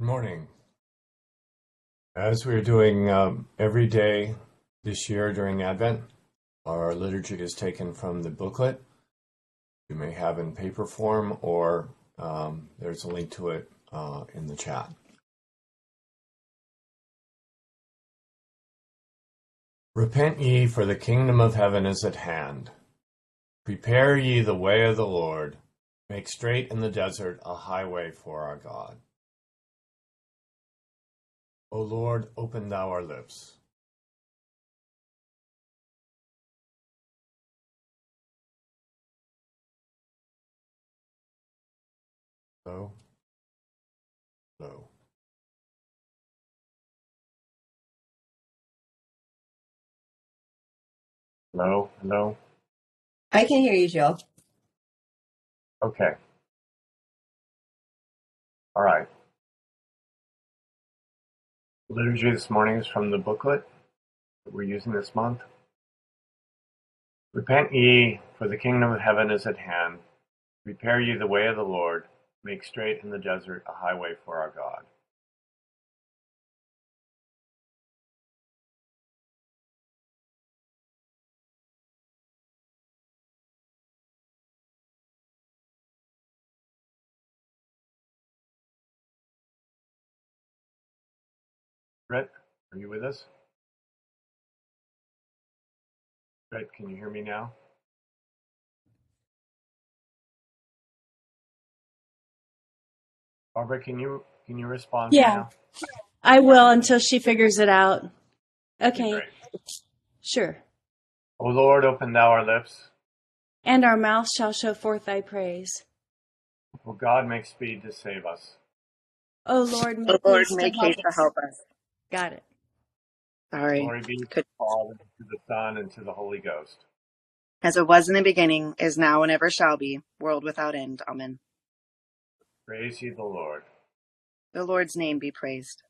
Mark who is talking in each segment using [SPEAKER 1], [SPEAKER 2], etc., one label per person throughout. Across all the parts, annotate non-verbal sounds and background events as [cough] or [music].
[SPEAKER 1] Good morning. As we're doing um, every day this year during Advent, our liturgy is taken from the booklet you may have in paper form, or um, there's a link to it uh, in the chat. Repent ye, for the kingdom of heaven is at hand. Prepare ye the way of the Lord. Make straight in the desert a highway for our God. O Lord, open thou our lips. Hello? Hello. Hello? Hello?
[SPEAKER 2] I can hear you, Jill.
[SPEAKER 1] Okay. All right. Liturgy this morning is from the booklet that we're using this month. Repent ye, for the kingdom of heaven is at hand. Prepare ye the way of the Lord. Make straight in the desert a highway for our God. Brett, are you with us? Brett, can you hear me now? Barbara, can you can you respond
[SPEAKER 3] Yeah,
[SPEAKER 1] now?
[SPEAKER 3] I will until she figures it out.
[SPEAKER 1] Okay,
[SPEAKER 3] Okay, sure.
[SPEAKER 1] O Lord, open thou our lips.
[SPEAKER 3] And our mouth shall show forth thy praise.
[SPEAKER 1] O God, make speed to save us.
[SPEAKER 3] O Lord,
[SPEAKER 4] O
[SPEAKER 3] make
[SPEAKER 4] Lord,
[SPEAKER 3] haste to
[SPEAKER 4] make
[SPEAKER 3] help
[SPEAKER 4] haste to help us.
[SPEAKER 3] Got it.
[SPEAKER 4] Sorry.
[SPEAKER 1] Glory be to
[SPEAKER 4] Could,
[SPEAKER 1] the Father, to the Son, and to the Holy Ghost.
[SPEAKER 4] as it was in the beginning, is now, and ever shall be, world without end. Amen.
[SPEAKER 1] Praise ye the Lord.
[SPEAKER 4] The Lord's name be praised.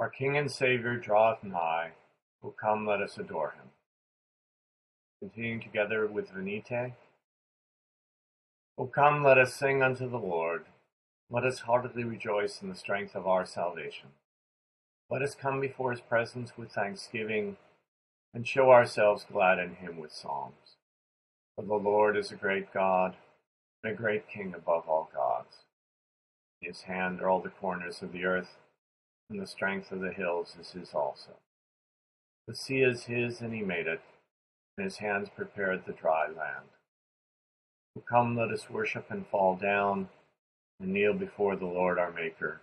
[SPEAKER 1] Our King and Savior draweth nigh. O come, let us adore him. Continuing together with Venite. O come, let us sing unto the Lord. Let us heartily rejoice in the strength of our salvation. Let us come before his presence with thanksgiving, and show ourselves glad in him with psalms. For the Lord is a great God, and a great King above all gods. In his hand are all the corners of the earth, and the strength of the hills is his also. The sea is his, and he made it, and his hands prepared the dry land. O come, let us worship and fall down, and kneel before the Lord our Maker.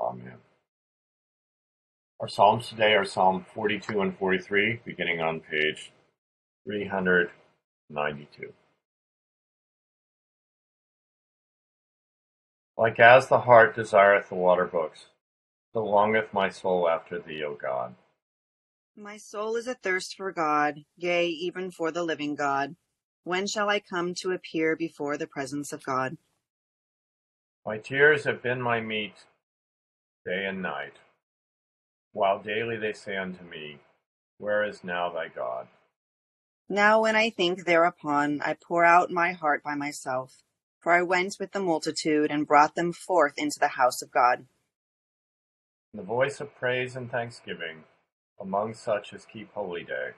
[SPEAKER 1] Oh, Amen. Our Psalms today are Psalm 42 and 43, beginning on page 392. Like as the hart desireth the water brooks, so longeth my soul after thee, O God.
[SPEAKER 4] My soul is athirst for God, yea, even for the living God. When shall I come to appear before the presence of God?
[SPEAKER 1] My tears have been my meat day and night, while daily they say unto me, Where is now thy God?
[SPEAKER 4] Now, when I think thereupon, I pour out my heart by myself. For I went with the multitude and brought them forth into the house of God.
[SPEAKER 1] The voice of praise and thanksgiving, among such as keep holy day.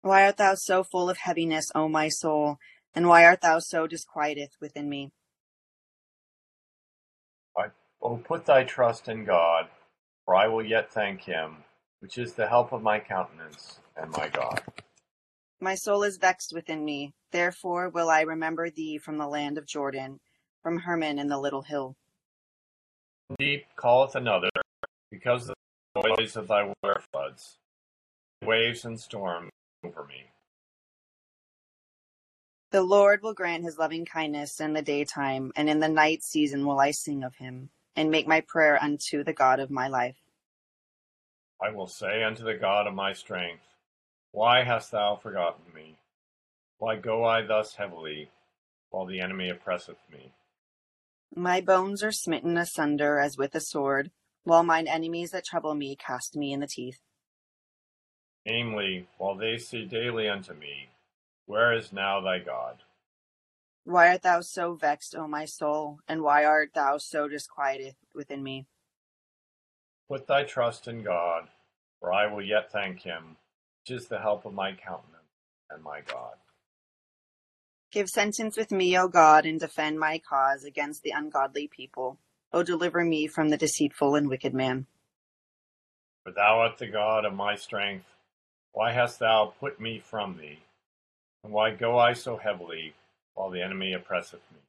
[SPEAKER 4] Why art thou so full of heaviness, O my soul? And why art thou so disquieted within me?
[SPEAKER 1] I, oh, put thy trust in God, for I will yet thank him, which is the help of my countenance and my God.
[SPEAKER 4] My soul is vexed within me. Therefore will I remember thee from the land of Jordan, from Hermon and the little hill.
[SPEAKER 1] Deep calleth another, because of the noise of thy water floods, waves and storms over me.
[SPEAKER 4] The Lord will grant his loving kindness in the daytime, and in the night season will I sing of him, and make my prayer unto the God of my life.
[SPEAKER 1] I will say unto the God of my strength, Why hast thou forgotten me? Why go I thus heavily, while the enemy oppresseth me?
[SPEAKER 4] My bones are smitten asunder as with a sword, while mine enemies that trouble me cast me in the teeth.
[SPEAKER 1] Namely, while they say daily unto me, Where is now thy God?
[SPEAKER 4] Why art thou so vexed, O my soul, and why art thou so disquieted within me?
[SPEAKER 1] Put thy trust in God, for I will yet thank him, which is the help of my countenance and my God.
[SPEAKER 4] Give sentence with me, O God, and defend my cause against the ungodly people. O deliver me from the deceitful and wicked man.
[SPEAKER 1] For thou art the God of my strength. Why hast thou put me from thee? And why go I so heavily, while the enemy oppresseth me?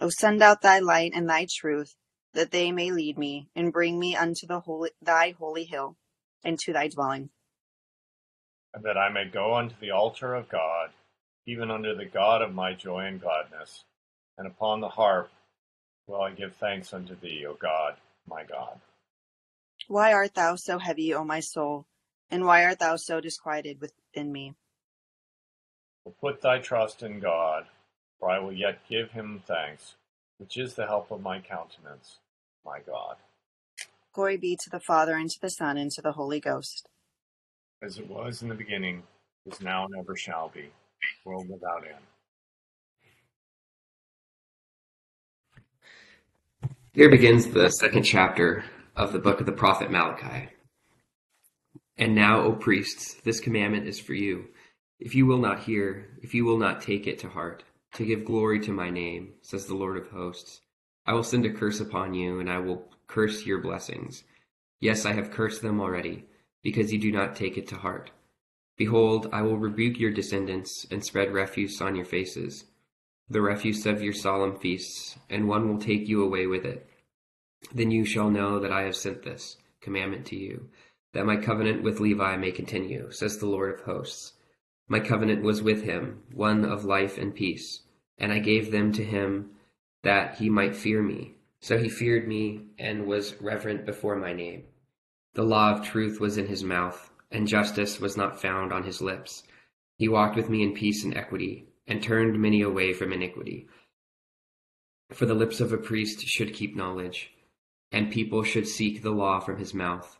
[SPEAKER 4] O send out thy light and thy truth, that they may lead me, and bring me unto the holy, thy holy hill, and to thy dwelling.
[SPEAKER 1] And that I may go unto the altar of God, even unto the God of my joy and gladness, and upon the harp will I give thanks unto thee, O God, my God.
[SPEAKER 4] Why art thou so heavy, O my soul, and why art thou so disquieted within me?
[SPEAKER 1] Put thy trust in God, for I will yet give him thanks, which is the help of my countenance, my God.
[SPEAKER 4] Glory be to the Father, and to the Son, and to the Holy Ghost.
[SPEAKER 1] As it was in the beginning, is now, and ever shall be, world without end.
[SPEAKER 5] Here begins the second chapter of the book of the prophet Malachi. And now, O priests, this commandment is for you. If you will not hear, if you will not take it to heart, to give glory to my name, says the Lord of hosts, I will send a curse upon you, and I will curse your blessings. Yes, I have cursed them already, because you do not take it to heart. Behold, I will rebuke your descendants, and spread refuse on your faces, the refuse of your solemn feasts, and one will take you away with it. Then you shall know that I have sent this commandment to you, that my covenant with Levi may continue, says the Lord of hosts. My covenant was with him, one of life and peace, and I gave them to him that he might fear me. So he feared me and was reverent before my name. The law of truth was in his mouth, and justice was not found on his lips. He walked with me in peace and equity, and turned many away from iniquity. For the lips of a priest should keep knowledge, and people should seek the law from his mouth.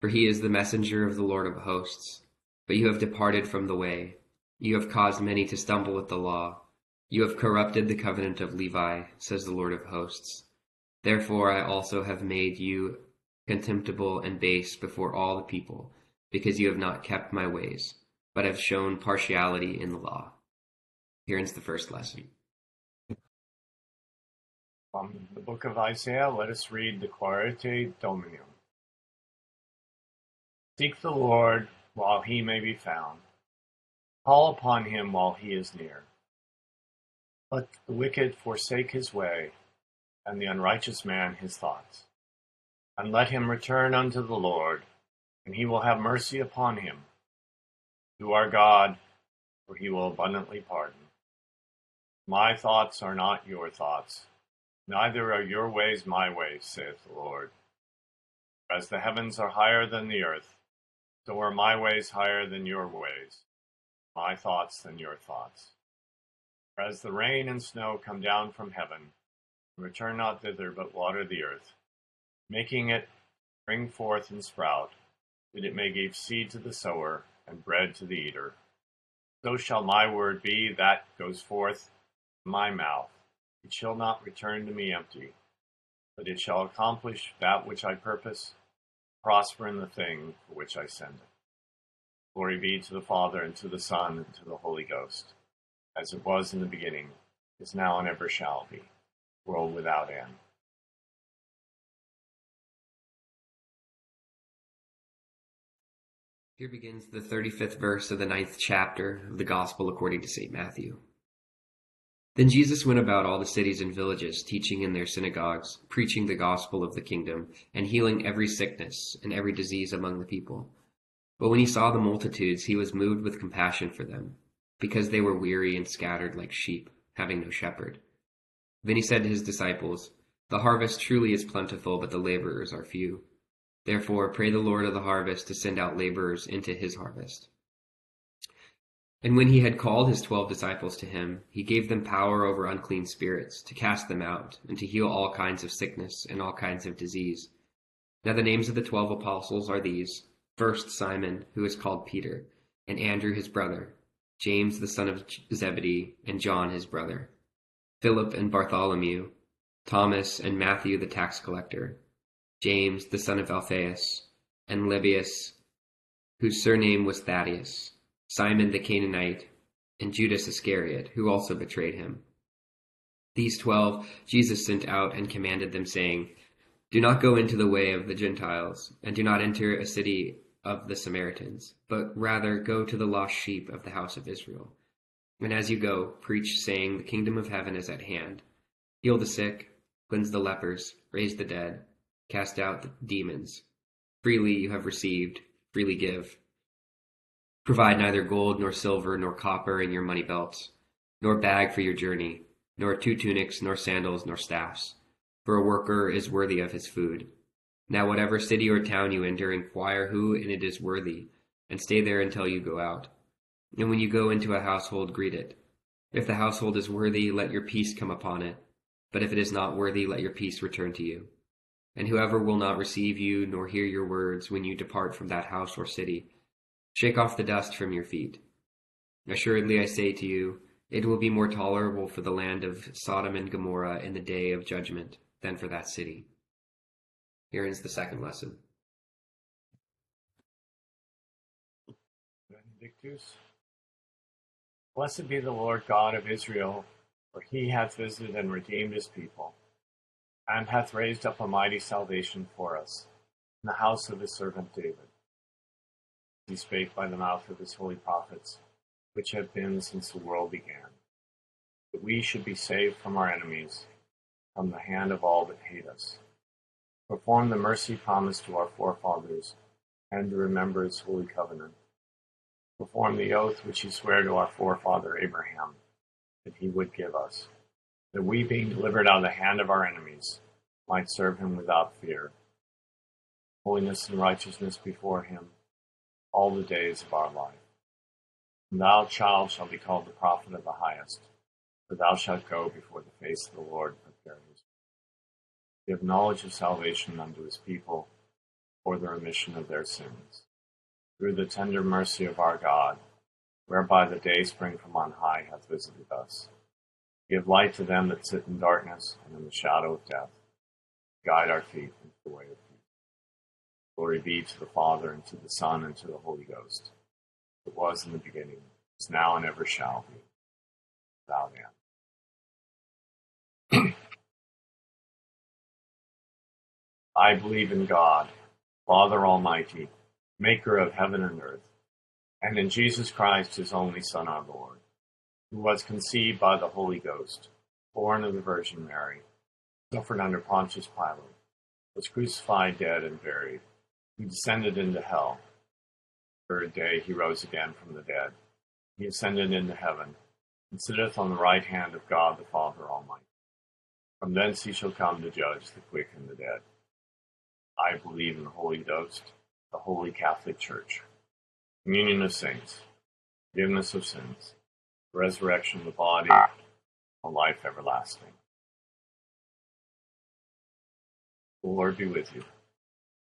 [SPEAKER 5] For he is the messenger of the Lord of hosts. But you have departed from the way. You have caused many to stumble at the law. You have corrupted the covenant of Levi, says the Lord of hosts. Therefore I also have made you contemptible and base before all the people, because you have not kept my ways, but have shown partiality in the law. Here ends the first lesson.
[SPEAKER 1] From the book of Isaiah, let us read the Quaerite Dominum. Seek the Lord while he may be found. Call upon him while he is near. Let the wicked forsake his way, and the unrighteous man his thoughts. And let him return unto the Lord, and he will have mercy upon him. To our God, for he will abundantly pardon. My thoughts are not your thoughts, neither are your ways my ways, saith the Lord. As the heavens are higher than the earth, so are my ways higher than your ways, my thoughts than your thoughts. For as the rain and snow come down from heaven, return not thither, but water the earth, making it bring forth and sprout, that it may give seed to the sower and bread to the eater. So shall my word be that goes forth from my mouth. It shall not return to me empty, but it shall accomplish that which I purpose prosper in the thing for which I send it. Glory be to the Father, and to the Son, and to the Holy Ghost, as it was in the beginning, is now, and ever shall be, world without end.
[SPEAKER 5] Here begins the 35th verse of the ninth chapter of the Gospel according to St. Matthew. Then Jesus went about all the cities and villages, teaching in their synagogues, preaching the gospel of the kingdom, and healing every sickness and every disease among the people. But when he saw the multitudes, he was moved with compassion for them, because they were weary and scattered like sheep, having no shepherd. Then he said to his disciples, The harvest truly is plentiful, but the laborers are few. Therefore, pray the Lord of the harvest to send out laborers into his harvest. And when he had called his twelve disciples to him, he gave them power over unclean spirits, to cast them out, and to heal all kinds of sickness and all kinds of disease. Now the names of the twelve apostles are these First Simon, who is called Peter, and Andrew his brother, James the son of Zebedee, and John his brother, Philip and Bartholomew, Thomas and Matthew the tax collector, James the son of Alphaeus, and Lebbaeus, whose surname was Thaddeus, Simon the Canaanite, and Judas Iscariot, who also betrayed him. These twelve Jesus sent out and commanded them, saying, Do not go into the way of the Gentiles, and do not enter a city of the Samaritans, but rather go to the lost sheep of the house of Israel. And as you go, preach, saying, The kingdom of heaven is at hand. Heal the sick, cleanse the lepers, raise the dead cast out the demons. Freely you have received, freely give. Provide neither gold nor silver nor copper in your money belts, nor bag for your journey, nor two tunics, nor sandals, nor staffs. For a worker is worthy of his food. Now, whatever city or town you enter, inquire who in it is worthy, and stay there until you go out. And when you go into a household, greet it. If the household is worthy, let your peace come upon it. But if it is not worthy, let your peace return to you. And whoever will not receive you nor hear your words when you depart from that house or city, shake off the dust from your feet. Assuredly I say to you, it will be more tolerable for the land of Sodom and Gomorrah in the day of judgment than for that city. Here ends the second lesson.
[SPEAKER 1] Benedictus. Blessed be the Lord God of Israel, for he hath visited and redeemed his people and hath raised up a mighty salvation for us in the house of his servant David. He spake by the mouth of his holy prophets, which have been since the world began, that we should be saved from our enemies, from the hand of all that hate us, perform the mercy promised to our forefathers, and to remember his holy covenant, perform the oath which he sware to our forefather Abraham, that he would give us. That we, being delivered out of the hand of our enemies, might serve him without fear, holiness and righteousness before him all the days of our life. Thou, child, shalt be called the prophet of the highest, for thou shalt go before the face of the Lord prepare his give knowledge of salvation unto his people for the remission of their sins. Through the tender mercy of our God, whereby the day spring from on high hath visited us Give light to them that sit in darkness and in the shadow of death. Guide our feet into the way of. Glory be to the Father, and to the Son, and to the Holy Ghost. It was in the beginning, is now, and ever shall be. Without [clears throat] end. I believe in God, Father Almighty, maker of heaven and earth, and in Jesus Christ, his only Son, our Lord who was conceived by the Holy Ghost, born of the Virgin Mary, suffered under Pontius Pilate, was crucified, dead, and buried. He descended into hell. Third day he rose again from the dead. He ascended into heaven, and sitteth on the right hand of God the Father Almighty. From thence he shall come to judge the quick and the dead. I believe in the Holy Ghost, the Holy Catholic Church, communion of saints, forgiveness of sins resurrection of the body, a life everlasting. The Lord be with you.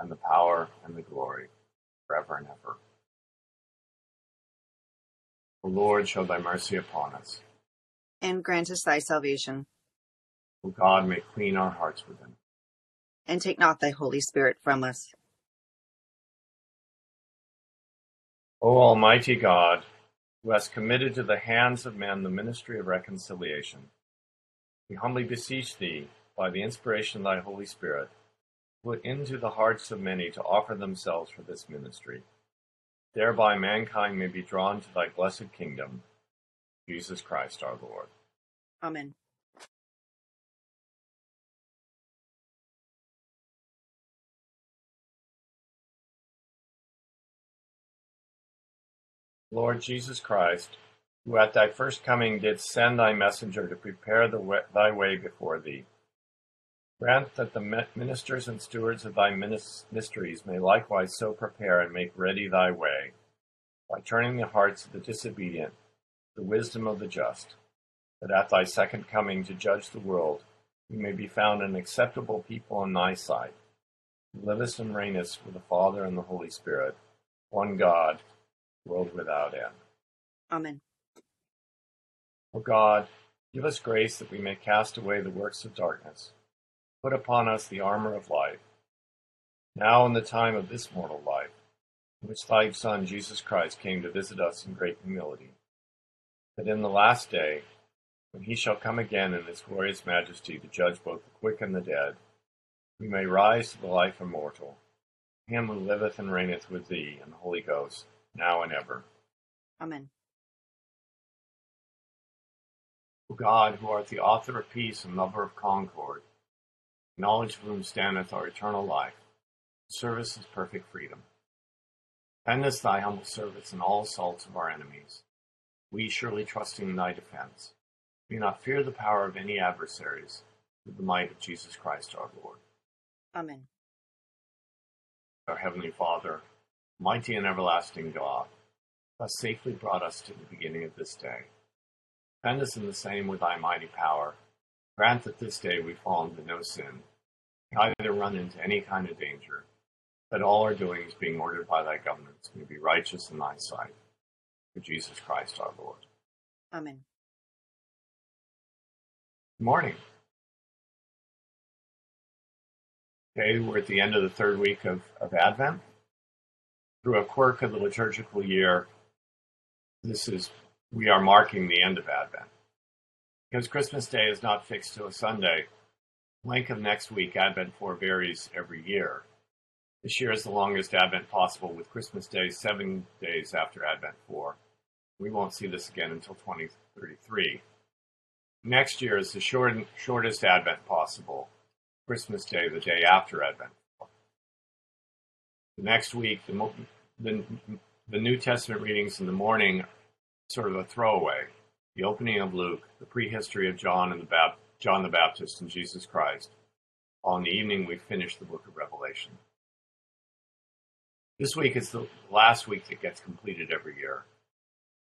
[SPEAKER 1] and the power, and the glory, forever and ever. O Lord, show thy mercy upon us.
[SPEAKER 4] And grant us thy salvation.
[SPEAKER 1] O God, may clean our hearts within.
[SPEAKER 4] And take not thy Holy Spirit from us.
[SPEAKER 1] O Almighty God, who hast committed to the hands of men the ministry of reconciliation. We humbly beseech thee, by the inspiration of thy Holy Spirit, put into the hearts of many to offer themselves for this ministry. Thereby mankind may be drawn to thy blessed kingdom. Jesus Christ our Lord.
[SPEAKER 4] Amen.
[SPEAKER 1] Lord Jesus Christ, who at thy first coming didst send thy messenger to prepare the way, thy way before thee, grant that the ministers and stewards of thy mysteries may likewise so prepare and make ready thy way, by turning the hearts of the disobedient to the wisdom of the just, that at thy second coming to judge the world we may be found an acceptable people in thy sight, who livest and reignest with the Father and the Holy Spirit, one God, world without end.
[SPEAKER 4] Amen.
[SPEAKER 1] O God, give us grace that we may cast away the works of darkness, put upon us the armor of life, Now in the time of this mortal life, in which thy Son Jesus Christ came to visit us in great humility, that in the last day, when he shall come again in his glorious majesty to judge both the quick and the dead, we may rise to the life immortal, him who liveth and reigneth with thee and the Holy Ghost, now and ever.
[SPEAKER 4] Amen.
[SPEAKER 1] O God, who art the author of peace and lover of concord, knowledge of whom standeth our eternal life, service is perfect freedom. Defend us thy humble servants in all assaults of our enemies. We surely trusting in thy defense. Do not fear the power of any adversaries, with the might of Jesus Christ our Lord.
[SPEAKER 4] Amen.
[SPEAKER 1] Our Heavenly Father, mighty and everlasting God, thus safely brought us to the beginning of this day. Defend us in the same with thy mighty power. Grant that this day we fall into no sin, neither run into any kind of danger, that all our doings, being ordered by thy governments, may be righteous in thy sight. Through Jesus Christ our Lord.
[SPEAKER 4] Amen.
[SPEAKER 1] Good morning. Okay, we're at the end of the third week of, of Advent through a quirk of the liturgical year, this is we are marking the end of Advent. Because Christmas Day is not fixed to a Sunday, length of next week Advent 4 varies every year. This year is the longest Advent possible, with Christmas Day seven days after Advent 4. We won't see this again until 2033. Next year is the short, shortest Advent possible, Christmas Day, the day after Advent 4. the next week, the, the, the New Testament readings in the morning, sort of a throwaway. The opening of Luke, the prehistory of John and the John the Baptist and Jesus Christ. On the evening, we finish the book of Revelation. This week is the last week that gets completed every year.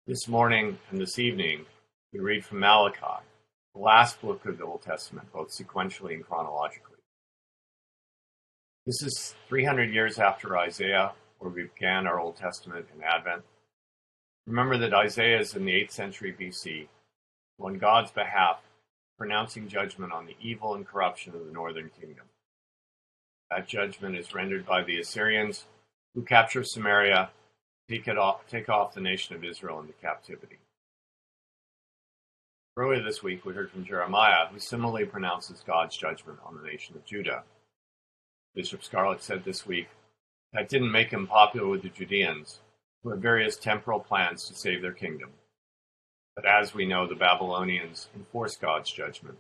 [SPEAKER 1] This morning and this evening, we read from Malachi, the last book of the Old Testament, both sequentially and chronologically. This is 300 years after Isaiah, where we began our Old Testament in Advent. Remember that Isaiah is in the 8th century BC, on God's behalf, pronouncing judgment on the evil and corruption of the northern kingdom. That judgment is rendered by the Assyrians, who capture Samaria, take, off, take off the nation of Israel into captivity. Earlier this week, we heard from Jeremiah, who similarly pronounces God's judgment on the nation of Judah. Bishop Scarlett said this week, that didn't make him popular with the Judeans, who various temporal plans to save their kingdom. But as we know, the Babylonians enforced God's judgment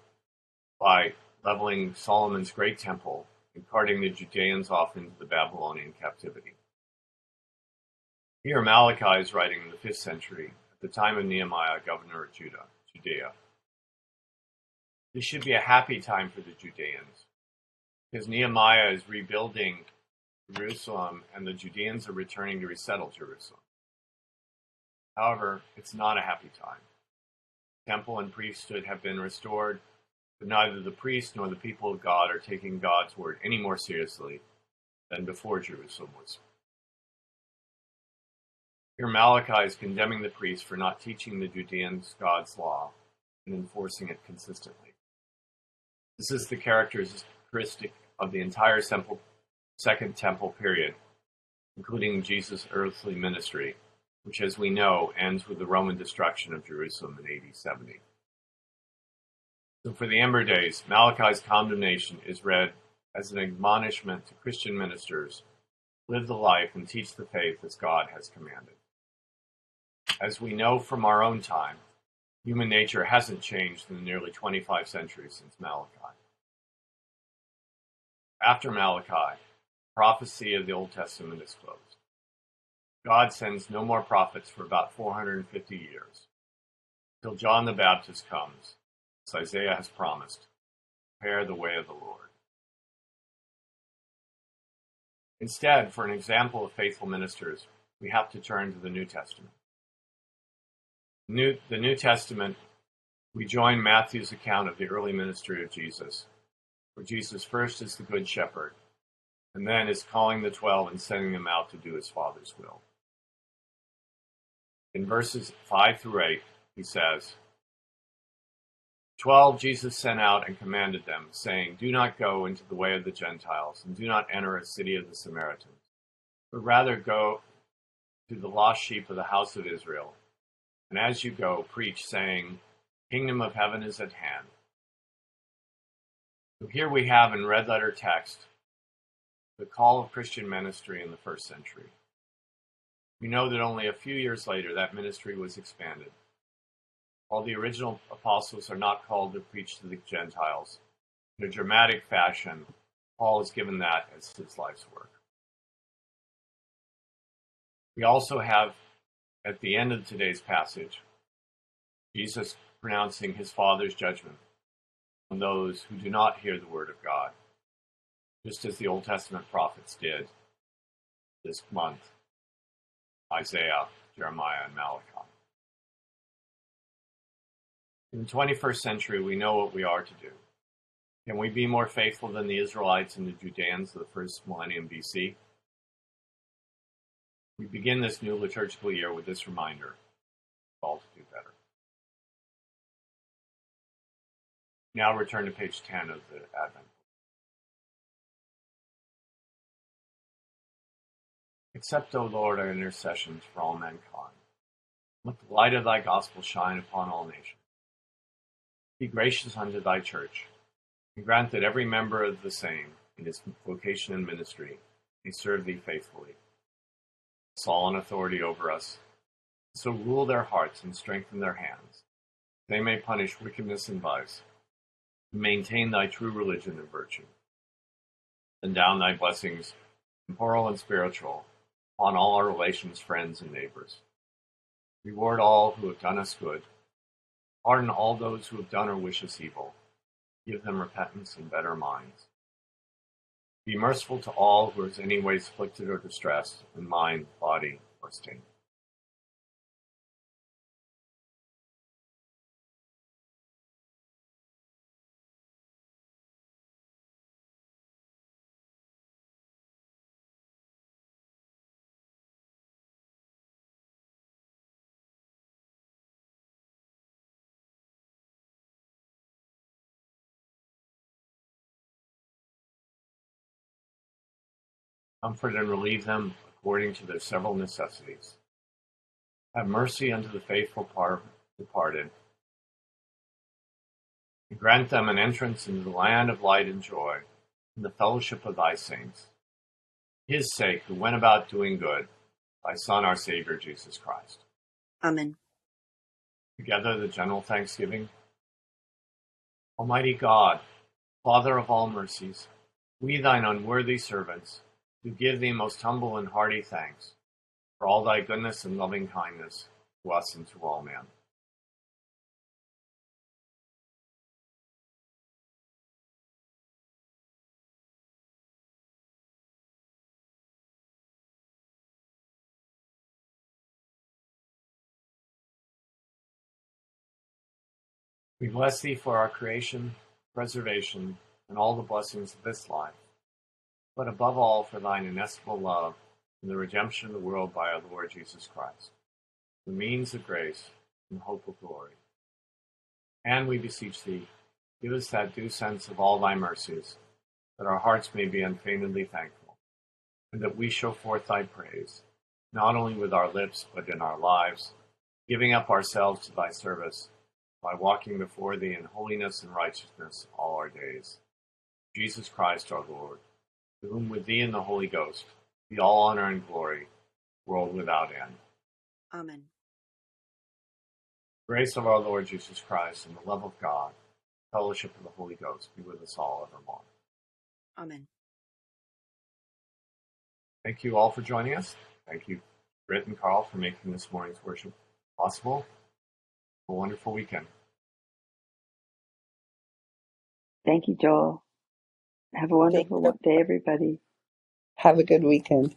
[SPEAKER 1] by leveling Solomon's great temple and carting the Judeans off into the Babylonian captivity. Here Malachi is writing in the 5th century, at the time of Nehemiah, governor of Judah, Judea. This should be a happy time for the Judeans because Nehemiah is rebuilding Jerusalem and the Judeans are returning to resettle Jerusalem. However, it's not a happy time. Temple and priesthood have been restored, but neither the priests nor the people of God are taking God's word any more seriously than before Jerusalem was. Here Malachi is condemning the priests for not teaching the Judeans God's law and enforcing it consistently. This is the characteristic of the entire temple, Second Temple period, including Jesus' earthly ministry, which, as we know, ends with the Roman destruction of Jerusalem in AD 70. So for the Ember Days, Malachi's condemnation is read as an admonishment to Christian ministers live the life and teach the faith as God has commanded. As we know from our own time, human nature hasn't changed in the nearly 25 centuries since Malachi. After Malachi, prophecy of the Old Testament is closed. God sends no more prophets for about 450 years, till John the Baptist comes, as Isaiah has promised, prepare the way of the Lord. Instead, for an example of faithful ministers, we have to turn to the New Testament. New, the New Testament, we join Matthew's account of the early ministry of Jesus, where Jesus first is the Good Shepherd, and then is calling the twelve and sending them out to do his Father's will. In verses 5 through 8, he says, Twelve Jesus sent out and commanded them, saying, Do not go into the way of the Gentiles, and do not enter a city of the Samaritans, but rather go to the lost sheep of the house of Israel. And as you go, preach, saying, Kingdom of heaven is at hand. So here we have in red letter text the call of Christian ministry in the first century. We know that only a few years later that ministry was expanded. While the original apostles are not called to preach to the Gentiles, in a dramatic fashion, Paul is given that as his life's work. We also have, at the end of today's passage, Jesus pronouncing his Father's judgment on those who do not hear the word of God, just as the Old Testament prophets did this month Isaiah, Jeremiah, and Malachi. In the 21st century, we know what we are to do. Can we be more faithful than the Israelites and the Judeans of the first millennium BC? We begin this new liturgical year with this reminder all to do better. Now return to page 10 of the Advent. Accept, O Lord, our intercessions for all mankind. Let the light of thy gospel shine upon all nations. Be gracious unto thy church, and grant that every member of the same, in his vocation and ministry, may serve thee faithfully. Saul and authority over us, so rule their hearts and strengthen their hands. They may punish wickedness and vice, and maintain thy true religion and virtue. Send down thy blessings, temporal and spiritual, on all our relations, friends, and neighbors. Reward all who have done us good. Pardon all those who have done or wish us evil. Give them repentance and better minds. Be merciful to all who is in any ways afflicted or distressed in mind, body, or state. Comfort and relieve them according to their several necessities. Have mercy unto the faithful par- departed, and grant them an entrance into the land of light and joy, in the fellowship of thy saints. His sake, who went about doing good, thy Son, our Savior, Jesus Christ.
[SPEAKER 4] Amen.
[SPEAKER 1] Together, the general thanksgiving. Almighty God, Father of all mercies, we thine unworthy servants, do give thee most humble and hearty thanks for all thy goodness and loving kindness to us and to all men. We bless thee for our creation, preservation, and all the blessings of this life, but above all for thine inestimable love and the redemption of the world by our Lord Jesus Christ, the means of grace and hope of glory. And we beseech thee, give us that due sense of all thy mercies, that our hearts may be unfeignedly thankful, and that we show forth thy praise not only with our lips, but in our lives, giving up ourselves to thy service, by walking before thee in holiness and righteousness all our days. Jesus Christ our Lord, to whom with thee and the Holy Ghost be all honor and glory, world without end.
[SPEAKER 4] Amen.
[SPEAKER 1] Grace of our Lord Jesus Christ and the love of God, fellowship of the Holy Ghost be with us all evermore.
[SPEAKER 4] Amen.
[SPEAKER 1] Thank you all for joining us. Thank you, Britt and Carl, for making this morning's worship possible. A wonderful weekend.
[SPEAKER 6] Thank you, Joel. Have a wonderful day, everybody.
[SPEAKER 2] Have a good weekend.